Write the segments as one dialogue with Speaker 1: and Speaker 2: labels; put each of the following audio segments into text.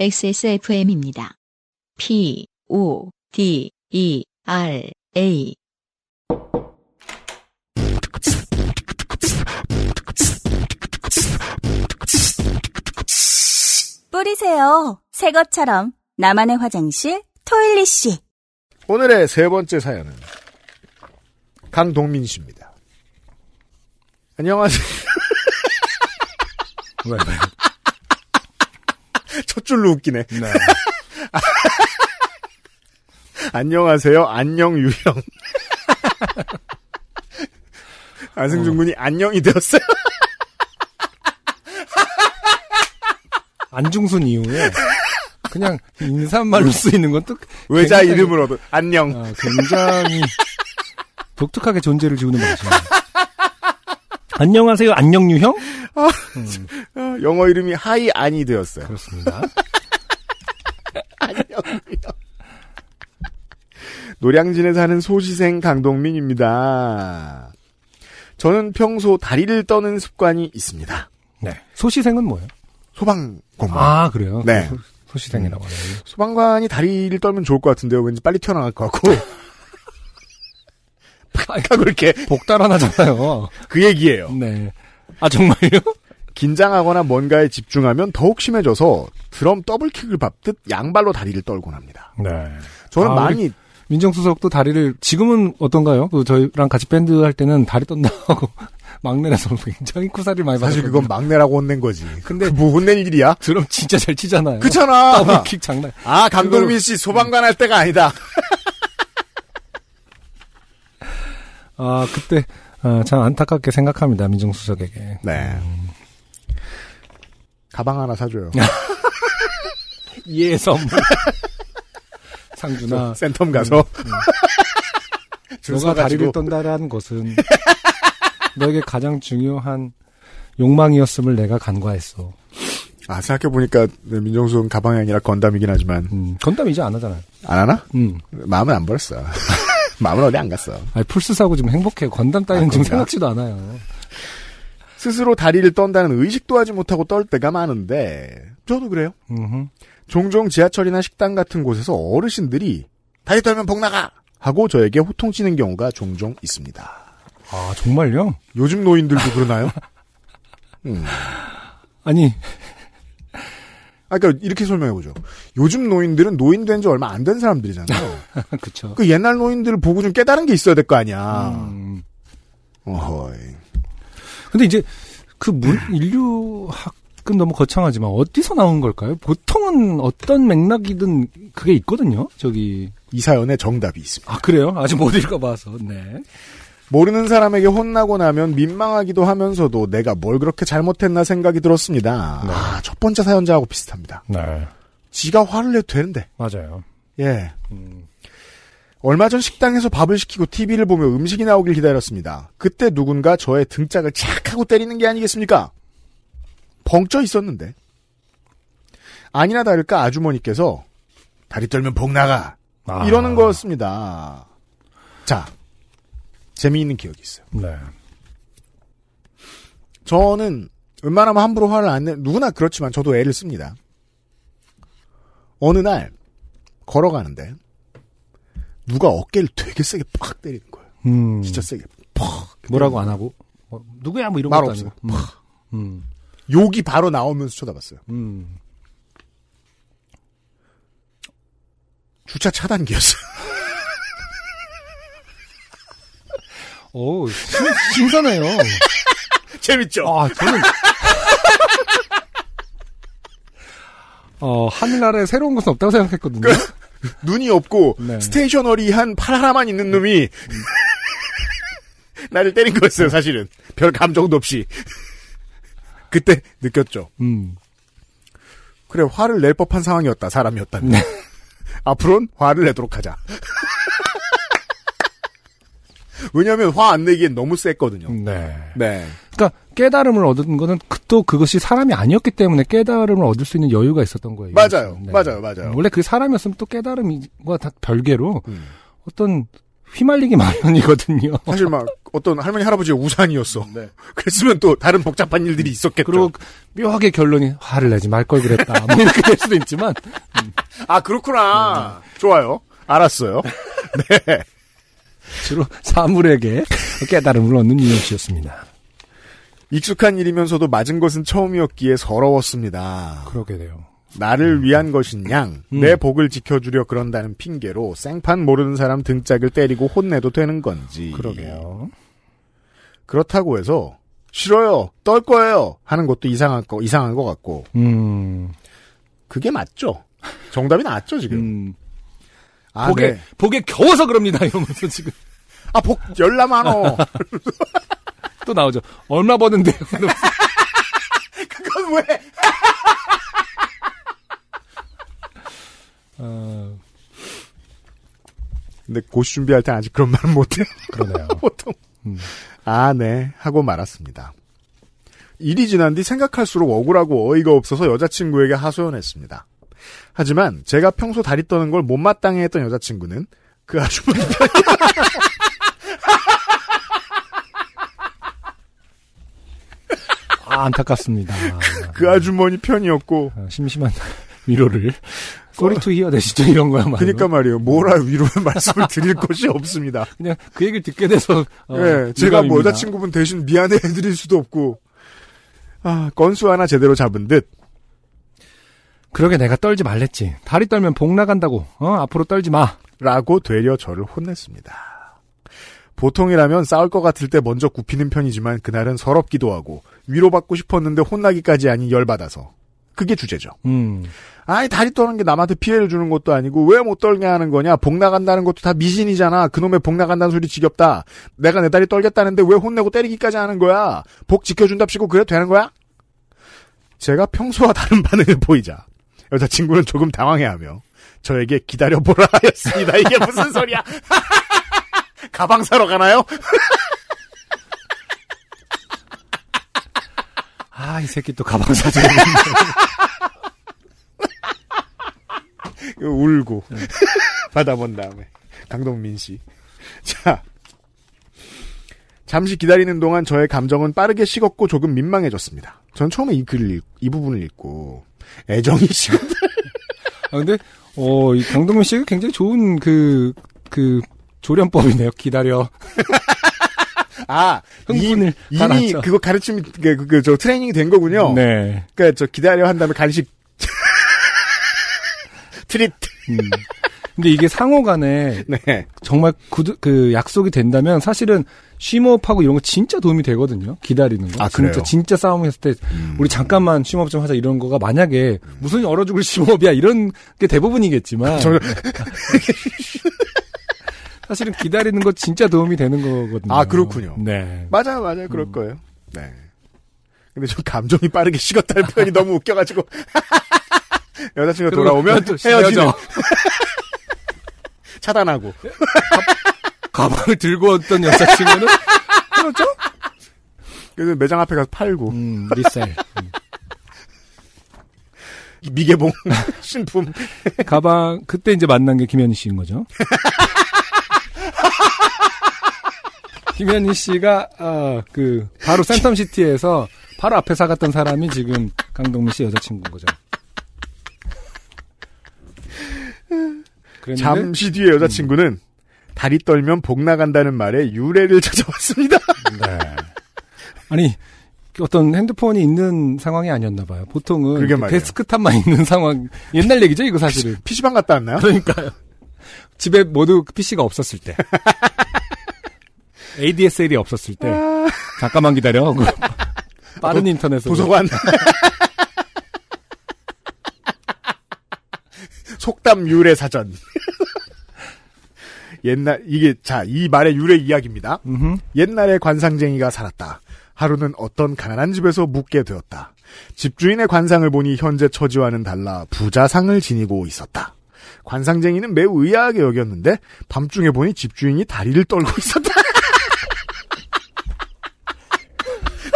Speaker 1: XSFM입니다. P, O, D, E, R, A.
Speaker 2: 뿌리세요. 새 것처럼 나만의 화장실 토일리 씨.
Speaker 3: 오늘의 세 번째 사연은 강동민 씨입니다. 안녕하세요.
Speaker 4: 왜, 왜?
Speaker 3: 첫 줄로 웃기네.
Speaker 4: 네.
Speaker 3: 안녕하세요. 안녕 유형. 안승준 군이 안녕이 되었어요.
Speaker 4: 안중순 이후에 그냥 인사말로 쓰이는 것도
Speaker 3: 외자
Speaker 4: 굉장히-
Speaker 3: 이름을 얻어 안녕.
Speaker 4: 아, 굉장히 독특하게 존재를 지우는 방식. 안녕하세요, 안녕 유형?
Speaker 3: 어, 영어 이름이 하이 안이 되었어요.
Speaker 4: 그렇습니다.
Speaker 3: 안녕 유형. 노량진에 사는 소시생 강동민입니다. 저는 평소 다리를 떠는 습관이 있습니다.
Speaker 4: 네. 소시생은 뭐예요?
Speaker 3: 소방 공무원.
Speaker 4: 아, 그래요?
Speaker 3: 네.
Speaker 4: 소, 소시생이라고 하네요.
Speaker 3: 소방관이 다리를 떨면 좋을 것 같은데요. 왠지 빨리 튀어나갈 것 같고. 하고 이렇게
Speaker 4: 복달아나잖아요.
Speaker 3: 그 얘기예요.
Speaker 4: 네. 아, 정말요?
Speaker 3: 긴장하거나 뭔가에 집중하면 더욱 심해져서 드럼 더블킥을 밟듯 양발로 다리를 떨곤 합니다.
Speaker 4: 네.
Speaker 3: 저는
Speaker 4: 아,
Speaker 3: 많이
Speaker 4: 민정수석도 다리를, 지금은 어떤가요? 그 저희랑 같이 밴드 할 때는 다리 떤다 하고 막내라서 굉장히 쿠사리를 많이
Speaker 3: 사실
Speaker 4: 받았거든요.
Speaker 3: 그건 막내라고 혼낸 거지.
Speaker 4: 근데
Speaker 3: 뭐 혼낼 일이야?
Speaker 4: 드럼 진짜 잘 치잖아요.
Speaker 3: 그렇잖아.
Speaker 4: 더블킥 장난.
Speaker 3: 아 강동민 씨 소방관 할 때가 아니다.
Speaker 4: 아, 그때, 아, 참 안타깝게 생각합니다, 민정수석에게.
Speaker 3: 네. 가방 하나 사줘요.
Speaker 4: 예, 선물. 상준아,
Speaker 3: 센텀 가서 줄
Speaker 4: 너가 다리를 떤다라는 것은 너에게 가장 중요한 욕망이었음을 내가 간과했어.
Speaker 3: 아 생각해 보니까 민정수는 가방이 아니라 건담이긴 하지만
Speaker 4: 음, 건담 이제 안 하잖아요.
Speaker 3: 안 하나?
Speaker 4: 음.
Speaker 3: 마음은 안 버렸어. 마음은 어디 안 갔어.
Speaker 4: 아니, 풀스 사고 지금 행복해요. 건담 따위는
Speaker 3: 아,
Speaker 4: 지금? 생각지도 않아요.
Speaker 3: 스스로 다리를 떤다는 의식도 하지 못하고 떨 때가 많은데 저도 그래요.
Speaker 4: 음흠.
Speaker 3: 종종 지하철이나 식당 같은 곳에서 어르신들이 다리 떨면 복 나가 하고 저에게 호통치는 경우가 종종 있습니다.
Speaker 4: 아, 정말요?
Speaker 3: 요즘 노인들도 그러나요? 음.
Speaker 4: 아니,
Speaker 3: 아, 그러니까 이렇게 설명해보죠. 요즘 노인들은 노인 된 지 얼마 안 된 사람들이잖아요.
Speaker 4: 그쵸.
Speaker 3: 그 옛날 노인들을 보고 좀 깨달은 게 있어야 될 거 아니야.
Speaker 4: 음.
Speaker 3: 어허이.
Speaker 4: 근데 이제 그 문, 인류학 은 너무 거창하지만 어디서 나온 걸까요? 보통은 어떤 맥락이든 그게 있거든요. 저기
Speaker 3: 이 사연에 정답이 있습니다.
Speaker 4: 아 그래요? 아직 못 읽어봐서 네.
Speaker 3: 모르는 사람에게 혼나고 나면 민망하기도 하면서도 내가 뭘 그렇게 잘못했나 생각이 들었습니다.
Speaker 4: 네.
Speaker 3: 아, 첫 번째 사연자하고 비슷합니다.
Speaker 4: 네,
Speaker 3: 지가 화를 내도 되는데.
Speaker 4: 맞아요.
Speaker 3: 예.
Speaker 4: 음.
Speaker 3: 얼마 전 식당에서 밥을 시키고 TV를 보며 음식이 나오길 기다렸습니다. 그때 누군가 저의 등짝을 착 하고 때리는 게 아니겠습니까? 벙쪄 있었는데. 아니나 다를까 아주머니께서 다리 떨면 복 나가
Speaker 4: 아.
Speaker 3: 이러는 거였습니다. 자, 재미있는 기억이 있어요.
Speaker 4: 네.
Speaker 3: 저는 웬만하면 함부로 화를 안 내, 누구나 그렇지만 저도 애를 씁니다. 어느 날 걸어가는데 누가 어깨를 되게 세게 팍 때리는 거예요.
Speaker 4: 음.
Speaker 3: 진짜 세게 팍.
Speaker 4: 뭐라고 안 하고 뭐, 누구야 뭐 이런
Speaker 3: 말 없어.
Speaker 4: 음. 음.
Speaker 3: 욕이 바로 나오면서 쳐다봤어요.
Speaker 4: 음.
Speaker 3: 주차 차단기였어요.
Speaker 4: 오 신, 신선해요.
Speaker 3: 재밌죠?
Speaker 4: 아 저는 어 하늘나라에 새로운 것은 없다고 생각했거든요.
Speaker 3: 눈이 없고
Speaker 4: 네.
Speaker 3: 스테이셔너리한 팔 하나만 있는 놈이 나를 때린 거였어요. 사실은 별 감정도 없이. 그때 느꼈죠.
Speaker 4: 음.
Speaker 3: 그래 화를 낼 법한 상황이었다. 사람이었다.
Speaker 4: 네.
Speaker 3: 앞으로는 화를 내도록 하자. 왜냐하면 화 안 내기엔 너무 셌거든요.
Speaker 4: 네.
Speaker 3: 네.
Speaker 4: 그러니까 깨달음을 얻은 거는 그- 또 그것이 사람이 아니었기 때문에 깨달음을 얻을 수 있는 여유가 있었던 거예요.
Speaker 3: 맞아요.
Speaker 4: 네.
Speaker 3: 맞아요. 맞아요.
Speaker 4: 원래 그 사람이었으면 또 깨달음과 다 별개로
Speaker 3: 음.
Speaker 4: 어떤 휘말리기 마련이거든요.
Speaker 3: 사실 막 어떤 할머니 할아버지의 우산이었어.
Speaker 4: 네.
Speaker 3: 그랬으면 또 다른 복잡한 일들이 있었겠죠.
Speaker 4: 그리고 묘하게 결론이 화를 내지 말 걸 그랬다. 뭐 이렇게 될 수도 있지만
Speaker 3: 아 그렇구나. 좋아요. 알았어요. 네.
Speaker 4: 주로 사물에게 깨달음을 얻는 유영 씨였습니다.
Speaker 3: 익숙한 일이면서도 맞은 것은 처음이었기에 서러웠습니다.
Speaker 4: 그러게 돼요.
Speaker 3: 나를 위한 것인 양,
Speaker 4: 음.
Speaker 3: 내 복을 지켜주려 그런다는 핑계로 생판 모르는 사람 등짝을 때리고 혼내도 되는 건지.
Speaker 4: 그러게요.
Speaker 3: 그렇다고 해서 싫어요, 떨 거예요 하는 것도 이상한 거 이상한 것 같고
Speaker 4: 음,
Speaker 3: 그게 맞죠. 정답이 나왔죠 지금.
Speaker 4: 음.
Speaker 3: 아,
Speaker 4: 복에
Speaker 3: 네.
Speaker 4: 복에 겨워서 그럽니다. 이러면서 지금
Speaker 3: 아, 복 열나 많어.
Speaker 4: 또 나오죠. 얼마 버는데요?
Speaker 3: 그건 왜?
Speaker 4: 어,
Speaker 3: 근데 고시 준비할 때 아직 그런 말은 못해요.
Speaker 4: 그러네요.
Speaker 3: 보통.
Speaker 4: 음.
Speaker 3: 아, 네. 하고 말았습니다. 일이 지난 뒤 생각할수록 억울하고 어이가 없어서 여자친구에게 하소연했습니다. 하지만 제가 평소 다리 떠는 걸 못마땅해 했던 여자친구는 그 아주머니 편,
Speaker 4: 아, 안타깝습니다.
Speaker 3: 그 아주머니 편이었고,
Speaker 4: 아, 심심한 위로를 sorry to hear that이죠 이런 거야말로.
Speaker 3: 그니까 말이에요. 뭐라 위로의 말씀을 드릴 것이 없습니다.
Speaker 4: 그냥 그 얘기를 듣게 돼서 어,
Speaker 3: 예, 제가 뭐. 여자친구분 대신 미안해 해드릴 수도 없고, 아, 건수 하나 제대로 잡은 듯,
Speaker 4: 그러게 내가 떨지 말랬지. 다리 떨면 복 나간다고. 어 앞으로 떨지 마.
Speaker 3: 라고 되려 저를 혼냈습니다. 보통이라면 싸울 것 같을 때 먼저 굽히는 편이지만 그날은 서럽기도 하고 위로받고 싶었는데 혼나기까지 하니 열받아서 그게 주제죠.
Speaker 4: 음.
Speaker 3: 아니 다리 떠는 게 남한테 피해를 주는 것도 아니고 왜 못 떨게 하는 거냐 복 나간다는 것도 다 미신이잖아 그놈의 복 나간다는 소리 지겹다 내가 내 다리 떨겠다는데 왜 혼내고 때리기까지 하는 거야 복 지켜준답시고 그래도 되는 거야? 제가 평소와 다른 반응을 보이자 여자친구는 조금 당황해하며 저에게 기다려보라 하였습니다 이게 무슨 소리야 가방 사러 가나요?
Speaker 4: 아 이 새끼 또 가방 사줘.
Speaker 3: 울고 받아본 다음에 강동민 씨. 자. 잠시 기다리는 동안 저의 감정은 빠르게 식었고 조금 민망해졌습니다. 전 처음에 이 글을 읽, 이 부분을 읽고 애정이 식었다.
Speaker 4: 아 근데 어 이 강동민 씨가 굉장히 좋은 그 그 조련법이네요. 기다려.
Speaker 3: 아,
Speaker 4: 흥분을
Speaker 3: 이,
Speaker 4: 가라앉혀.
Speaker 3: 그거 가르침이 그, 그, 그, 저 트레이닝이 된 거군요.
Speaker 4: 네.
Speaker 3: 그러니까 저 기다려 한 다음에 간식 트릿.
Speaker 4: 음. 근데 이게 상호 간에
Speaker 3: 네.
Speaker 4: 정말 구, 그 약속이 된다면 사실은 쉬머업하고 이런 거 진짜 도움이 되거든요. 기다리는 거.
Speaker 3: 아, 그래요?
Speaker 4: 진짜 진짜 싸움했을 때 우리 잠깐만 쉬머업 좀 하자 이런 거가 만약에 무슨 얼어 죽을 쉬머업이야 이런 게 대부분이겠지만
Speaker 3: 저,
Speaker 4: 사실은 기다리는 거 진짜 도움이 되는 거거든요.
Speaker 3: 아, 그렇군요.
Speaker 4: 네.
Speaker 3: 맞아요, 맞아요. 그럴 거예요. 네. 근데 좀 감정이 빠르게 식었다는 표현이 너무 웃겨가지고. 여자친구가
Speaker 4: 그리고
Speaker 3: 돌아오면
Speaker 4: 또
Speaker 3: 헤어지는. 차단하고.
Speaker 4: 가 방을 들고 왔던 여자친구는 그렇죠?
Speaker 3: 그래서 매장 앞에 가서 팔고.
Speaker 4: 음, 리셀.
Speaker 3: 미개봉 신품.
Speaker 4: 가방 그때 이제 만난 게 김현희 씨인 거죠. 김현희 씨가 아, 그 바로 센텀시티에서 바로 앞에 사갔던 사람이 지금 강동민 씨 여자친구인 거죠. 그랬는데
Speaker 3: 잠시 뒤에 여자친구는 다리 떨면 복 나간다는 말에 유래를 찾아왔습니다.
Speaker 4: 네. 아니 어떤 핸드폰이 있는 상황이 아니었나 봐요. 보통은
Speaker 3: 말이에요.
Speaker 4: 데스크탑만 있는 상황 옛날 얘기죠 이거 사실은.
Speaker 3: PC방 갔다 왔나요?
Speaker 4: 그러니까요. 집에 모두 PC가 없었을 때. ADSL이 없었을 때. 잠깐만 기다려. 하고 빠른 인터넷으로.
Speaker 3: 도서관. 속담 유래 사전. 옛날 이게 자 이 말의 유래 이야기입니다.
Speaker 4: 음흠.
Speaker 3: 옛날에 관상쟁이가 살았다. 하루는 어떤 가난한 집에서 묵게 되었다. 집주인의 관상을 보니 현재 처지와는 달라 부자상을 지니고 있었다. 관상쟁이는 매우 의아하게 여겼는데 밤중에 보니 집주인이 다리를 떨고 있었다.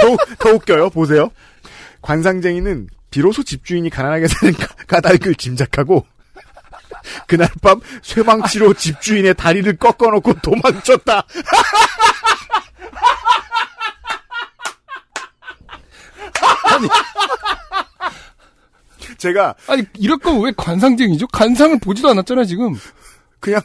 Speaker 3: 더, 더 웃겨요. 보세요. 관상쟁이는 비로소 집주인이 가난하게 사는 까- 까닭을 짐작하고 그날 밤 쇠망치로 집주인의 다리를 꺾어놓고 도망쳤다. 아니. 제가
Speaker 4: 아니 이럴 거면 왜 관상쟁이죠? 관상을 보지도 않았잖아 지금.
Speaker 3: 그냥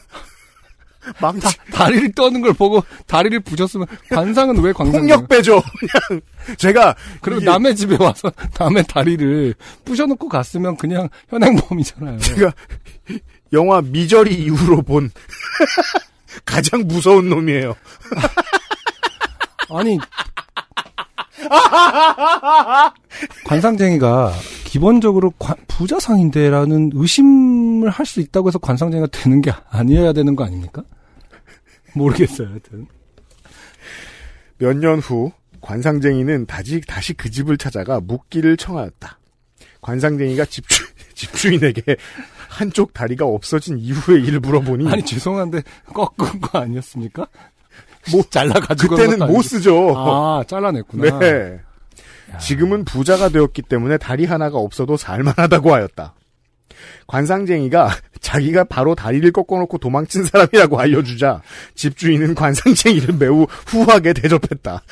Speaker 3: 망치
Speaker 4: 다, 리를 떠는 걸 보고 다리를 부셨으면 관상은 왜 관상?
Speaker 3: 폭력 빼죠. 그냥 제가
Speaker 4: 그리고
Speaker 3: 이게...
Speaker 4: 남의 집에 와서 남의 다리를 부셔놓고 갔으면 그냥 현행범이잖아요.
Speaker 3: 제가 영화 미저리 이후로 본 가장 무서운 놈이에요.
Speaker 4: 아니 관상쟁이가 기본적으로 관- 부자상인데라는 의심을 할 수 있다고 해서 관상쟁이가 되는 게 아니어야 되는 거 아닙니까? 모르겠어요. 하여튼.
Speaker 3: 몇 년 후 관상쟁이는 다시 다시 그 집을 찾아가 묵기를 청하였다. 관상쟁이가 집주, 집주인에게 한쪽 다리가 없어진 이후의 일을 물어보니
Speaker 4: 아니 죄송한데 꺾은 거 아니었습니까?
Speaker 3: 뭐
Speaker 4: 잘라 가지고
Speaker 3: 그때는 못 쓰죠.
Speaker 4: 아 잘라냈구나.
Speaker 3: 네. 지금은 부자가 되었기 때문에 다리 하나가 없어도 살만하다고 하였다. 관상쟁이가 자기가 바로 다리를 꺾어놓고 도망친 사람이라고 알려주자 집주인은 관상쟁이를 매우 후하게 대접했다.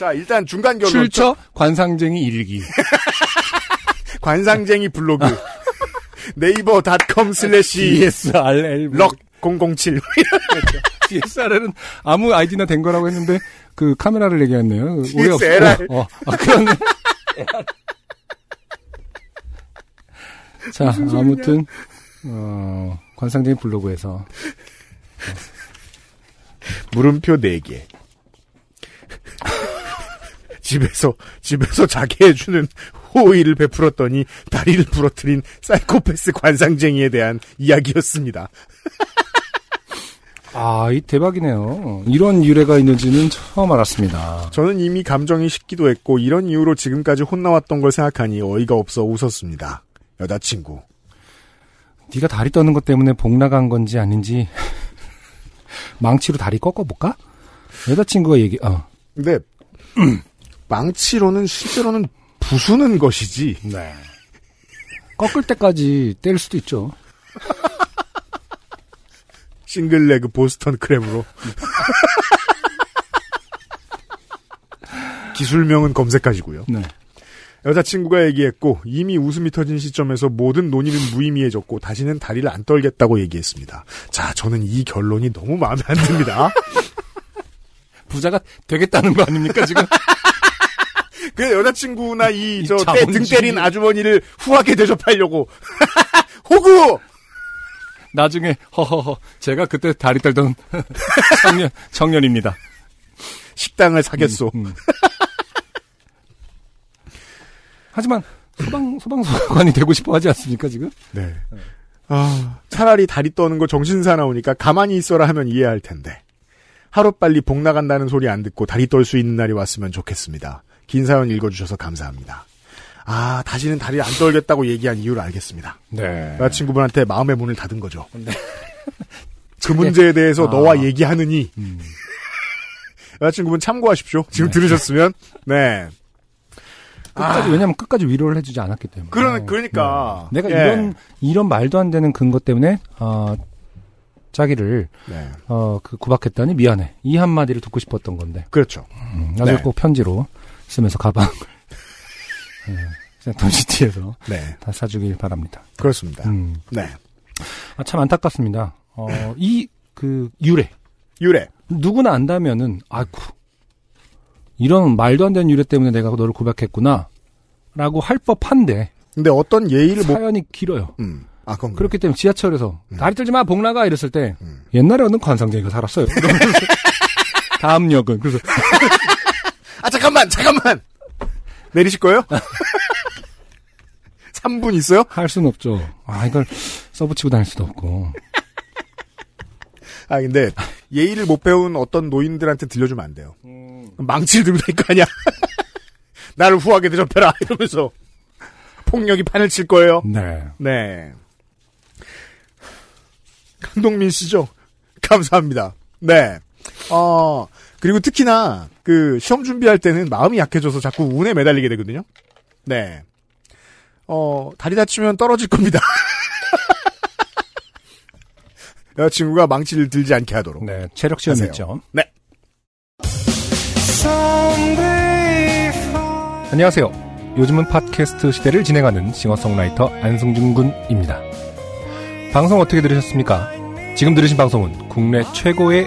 Speaker 3: 자, 일단 중간 결론.
Speaker 4: 출처 관상쟁이 일기.
Speaker 3: 관상쟁이 블로그. 네이버 닷컴 슬래시
Speaker 4: DSRL
Speaker 3: luck 007.
Speaker 4: DSRL은 아무 아이디나 된 거라고 했는데 그 카메라를 얘기했네요. 오해 없-
Speaker 3: DSLR.
Speaker 4: 어, 어, 아, 그렇네. 자, 아무튼 어, 관상쟁이 블로그에서
Speaker 3: 물음표 4개. 집에서, 집에서 자게 해주는 호의를 베풀었더니 다리를 부러뜨린 사이코패스 관상쟁이에 대한 이야기였습니다.
Speaker 4: 아, 이 대박이네요. 이런 유래가 있는지는 처음 알았습니다.
Speaker 3: 저는 이미 감정이 식기도 했고 이런 이유로 지금까지 혼나왔던 걸 생각하니 어이가 없어 웃었습니다. 여자친구.
Speaker 4: 네가 다리 떠는 것 때문에 복 나간 건지 아닌지 망치로 다리 꺾어볼까? 여자친구가 얘기, 어.
Speaker 3: 근데 망치로는 실제로는 부수는 것이지.
Speaker 4: 네. 꺾을 때까지 때릴 수도 있죠.
Speaker 3: 싱글레그 보스턴 크랩으로. 기술명은 검색하시고요.
Speaker 4: 네.
Speaker 3: 여자친구가 얘기했고 이미 웃음이 터진 시점에서 모든 논의는 무의미해졌고 다시는 다리를 안 떨겠다고 얘기했습니다. 자, 저는 이 결론이 너무 마음에 안 듭니다.
Speaker 4: 부자가 되겠다는 거 아닙니까, 지금?
Speaker 3: 그 여자친구나 이이저등
Speaker 4: 자본주의.
Speaker 3: 때린 아주머니를 후하게 대접하려고 호구
Speaker 4: 나중에, 허허허, 제가 그때 다리 떨던 청년, 청년입니다.
Speaker 3: 식당을 사겠소.
Speaker 4: 음. 하지만, 소방, 소방서관이 되고 싶어 하지 않습니까, 지금?
Speaker 3: 네. 아, 차라리 다리 떠는 거 정신사 나오니까 가만히 있어라 하면 이해할 텐데. 하루빨리 복 나간다는 소리 안 듣고 다리 떨 수 있는 날이 왔으면 좋겠습니다. 긴 사연 읽어주셔서 감사합니다. 아, 다시는 다리 안 떨겠다고 얘기한 이유를 알겠습니다.
Speaker 4: 네.
Speaker 3: 여자친구분한테 마음의 문을 닫은 거죠. 그 문제에 대해서
Speaker 4: 아.
Speaker 3: 너와 얘기하느니
Speaker 4: 음.
Speaker 3: 여자친구분 참고하십시오. 지금 들으셨으면 네.
Speaker 4: 끝까지, 왜냐면 끝까지 위로를 해주지 않았기 때문에.
Speaker 3: 그러, 그러니까.
Speaker 4: 네. 내가
Speaker 3: 예.
Speaker 4: 이런, 이런 말도 안 되는 근거 때문에, 어, 자기를,
Speaker 3: 네.
Speaker 4: 어, 그 구박했더니 미안해. 이 한마디를 듣고 싶었던 건데.
Speaker 3: 그렇죠.
Speaker 4: 음, 나중에
Speaker 3: 네.
Speaker 4: 꼭 편지로 쓰면서 가방을, 예, 센텀시티에서
Speaker 3: 네.
Speaker 4: 다 사주길 바랍니다.
Speaker 3: 그렇습니다.
Speaker 4: 음.
Speaker 3: 네.
Speaker 4: 아, 참 안타깝습니다. 어, 이, 그, 유래.
Speaker 3: 유래.
Speaker 4: 누구나 안다면은, 아이쿠. 이런 말도 안 되는 유래 때문에 내가 너를 고백했구나. 라고 할 법한데,
Speaker 3: 근데 어떤 예의를 못,
Speaker 4: 사연이 길어요.
Speaker 3: 음. 아, 그건
Speaker 4: 그렇기 때문에 지하철에서, 다리 떨지 마, 복 나가! 이랬을 때,
Speaker 3: 음.
Speaker 4: 옛날에 어느 관상쟁이가 살았어요. 다음 역은. 그래서,
Speaker 3: 아, 잠깐만, 잠깐만! 내리실 거예요? 3분 있어요?
Speaker 4: 할 수는 없죠. 아, 이걸 써붙이고 다닐 수도 없고.
Speaker 3: 아, 근데, 예의를 못 배운 어떤 노인들한테 들려주면 안 돼요.
Speaker 4: 음.
Speaker 3: 망치를 들고 다닐 거 아니야? 나를 후하게 대접해라! 이러면서. 폭력이 판을 칠 거예요.
Speaker 4: 네.
Speaker 3: 네. 강동민 씨죠? 감사합니다. 네. 어, 그리고 특히나, 그, 시험 준비할 때는 마음이 약해져서 자꾸 운에 매달리게 되거든요? 네. 어, 다리 다치면 떨어질 겁니다. 여자친구가 망치를 들지 않게 하도록.
Speaker 4: 네. 체력 시험. 했죠.
Speaker 3: 네.
Speaker 4: 안녕하세요. 요즘은 팟캐스트 시대를 진행하는 싱어송라이터 안승준 군입니다. 방송 어떻게 들으셨습니까? 지금 들으신 방송은 국내 최고의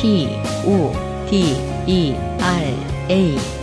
Speaker 1: P, O, D, E, R, A.